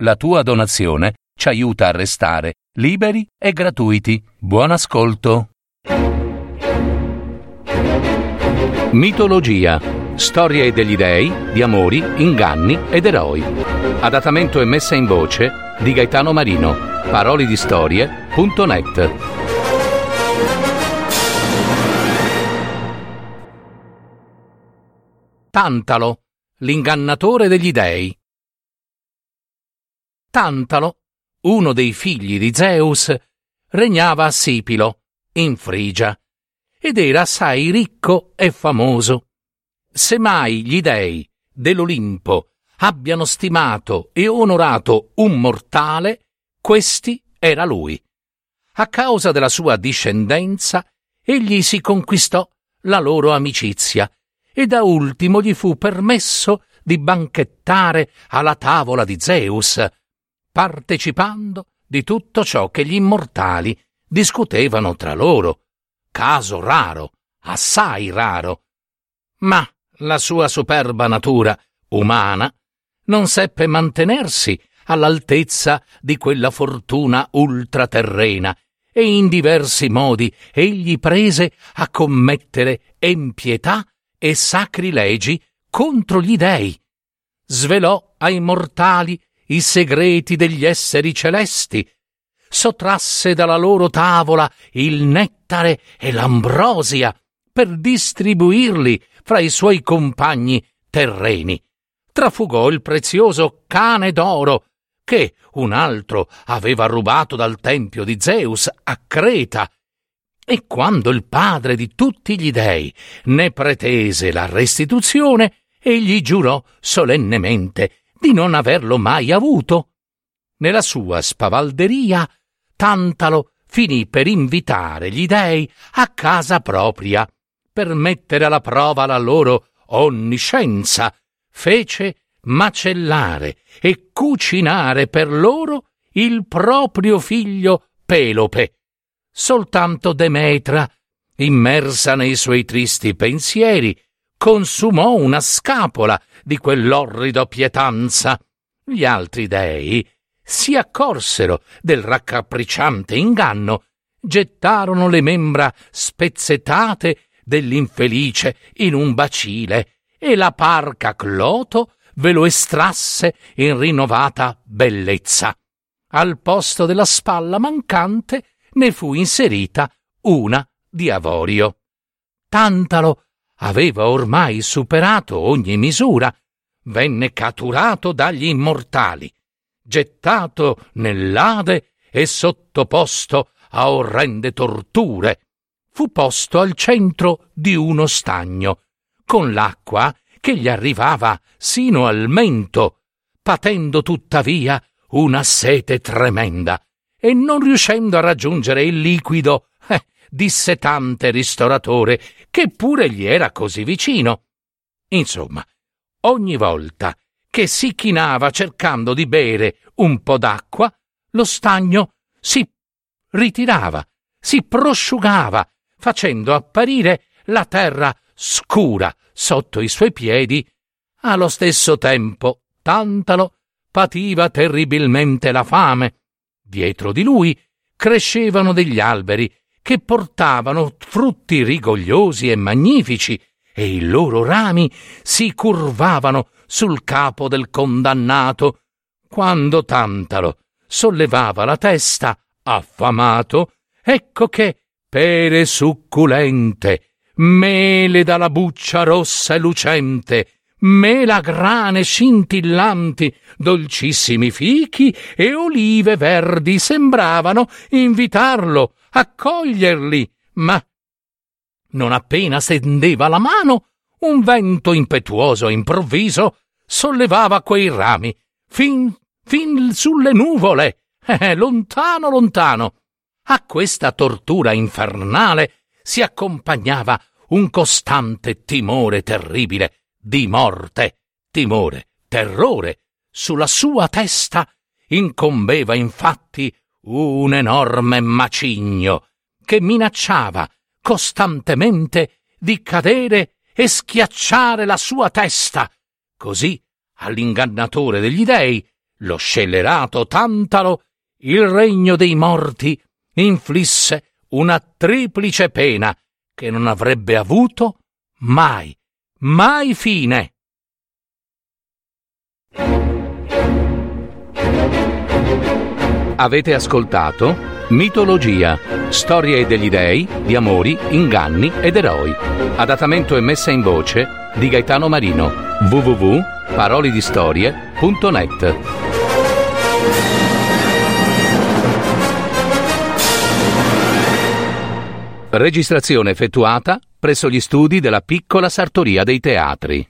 La tua donazione ci aiuta a restare liberi e gratuiti. Buon ascolto. Mitologia. Storie degli dei, di amori, inganni ed eroi. Adattamento e messa in voce di Gaetano Marino. Parolidistorie.net. Tantalo, l'ingannatore degli dei. Tantalo, uno dei figli di Zeus, regnava a Sipilo, in Frigia, ed era assai ricco e famoso. Se mai gli dei dell'Olimpo abbiano stimato e onorato un mortale, questi era lui. A causa della sua discendenza, egli si conquistò la loro amicizia e da ultimo gli fu permesso di banchettare alla tavola di Zeus, partecipando di tutto ciò che gli immortali discutevano tra loro. Caso raro, assai raro. Ma la sua superba natura umana non seppe mantenersi all'altezza di quella fortuna ultraterrena e in diversi modi egli prese a commettere empietà e sacrilegi contro gli dei. Svelò ai mortali i segreti degli esseri celesti, sottrasse dalla loro tavola il nettare e l'ambrosia per distribuirli fra i suoi compagni terreni. Trafugò il prezioso cane d'oro che un altro aveva rubato dal tempio di Zeus a Creta. E quando il padre di tutti gli dei ne pretese la restituzione, egli giurò solennemente di non averlo mai avuto. Nella sua spavalderia, Tantalo finì per invitare gli dei a casa propria, per mettere alla prova la loro onniscienza. Fece macellare e cucinare per loro il proprio figlio Pelope. Soltanto Demetra, immersa nei suoi tristi pensieri, consumò una scapola di quell'orrido pietanza. Gli altri dei si accorsero del raccapricciante inganno, gettarono le membra spezzettate dell'infelice in un bacile e la parca Cloto ve lo estrasse in rinnovata bellezza. Al posto della spalla mancante ne fu inserita una di avorio. Tantalo aveva ormai superato ogni misura, venne catturato dagli immortali, gettato nell'Ade e sottoposto a orrende torture. Fu posto al centro di uno stagno, con l'acqua che gli arrivava sino al mento, patendo tuttavia una sete tremenda, e non riuscendo a raggiungere il liquido, dissetante ristoratore che pure gli era così vicino. Insomma, ogni volta che si chinava cercando di bere un po' d'acqua, lo stagno si ritirava, si prosciugava, facendo apparire la terra scura sotto i suoi piedi. Allo stesso tempo, Tantalo pativa terribilmente la fame. Dietro di lui crescevano degli alberi che portavano frutti rigogliosi e magnifici, e i loro rami si curvavano sul capo del condannato. Quando Tantalo sollevava la testa, affamato, ecco che pere succulente, mele dalla buccia rossa e lucente, melagrane scintillanti, dolcissimi fichi e olive verdi sembravano invitarlo accoglierli, ma non appena stendeva la mano, un vento impetuoso e improvviso sollevava quei rami fin, fin sulle nuvole, eh, lontano, lontano. A questa tortura infernale si accompagnava un costante timore terribile di morte, timore, terrore. Sulla sua testa incombeva infatti un enorme macigno che minacciava costantemente di cadere e schiacciare la sua testa. Così all'ingannatore degli dei lo scellerato Tantalo, il regno dei morti, inflisse una triplice pena che non avrebbe avuto mai, mai fine. Avete ascoltato Mitologia, storie degli dei, di amori, inganni ed eroi. Adattamento e messa in voce di Gaetano Marino. www.parolidistorie.net Registrazione effettuata presso gli studi della piccola sartoria dei teatri.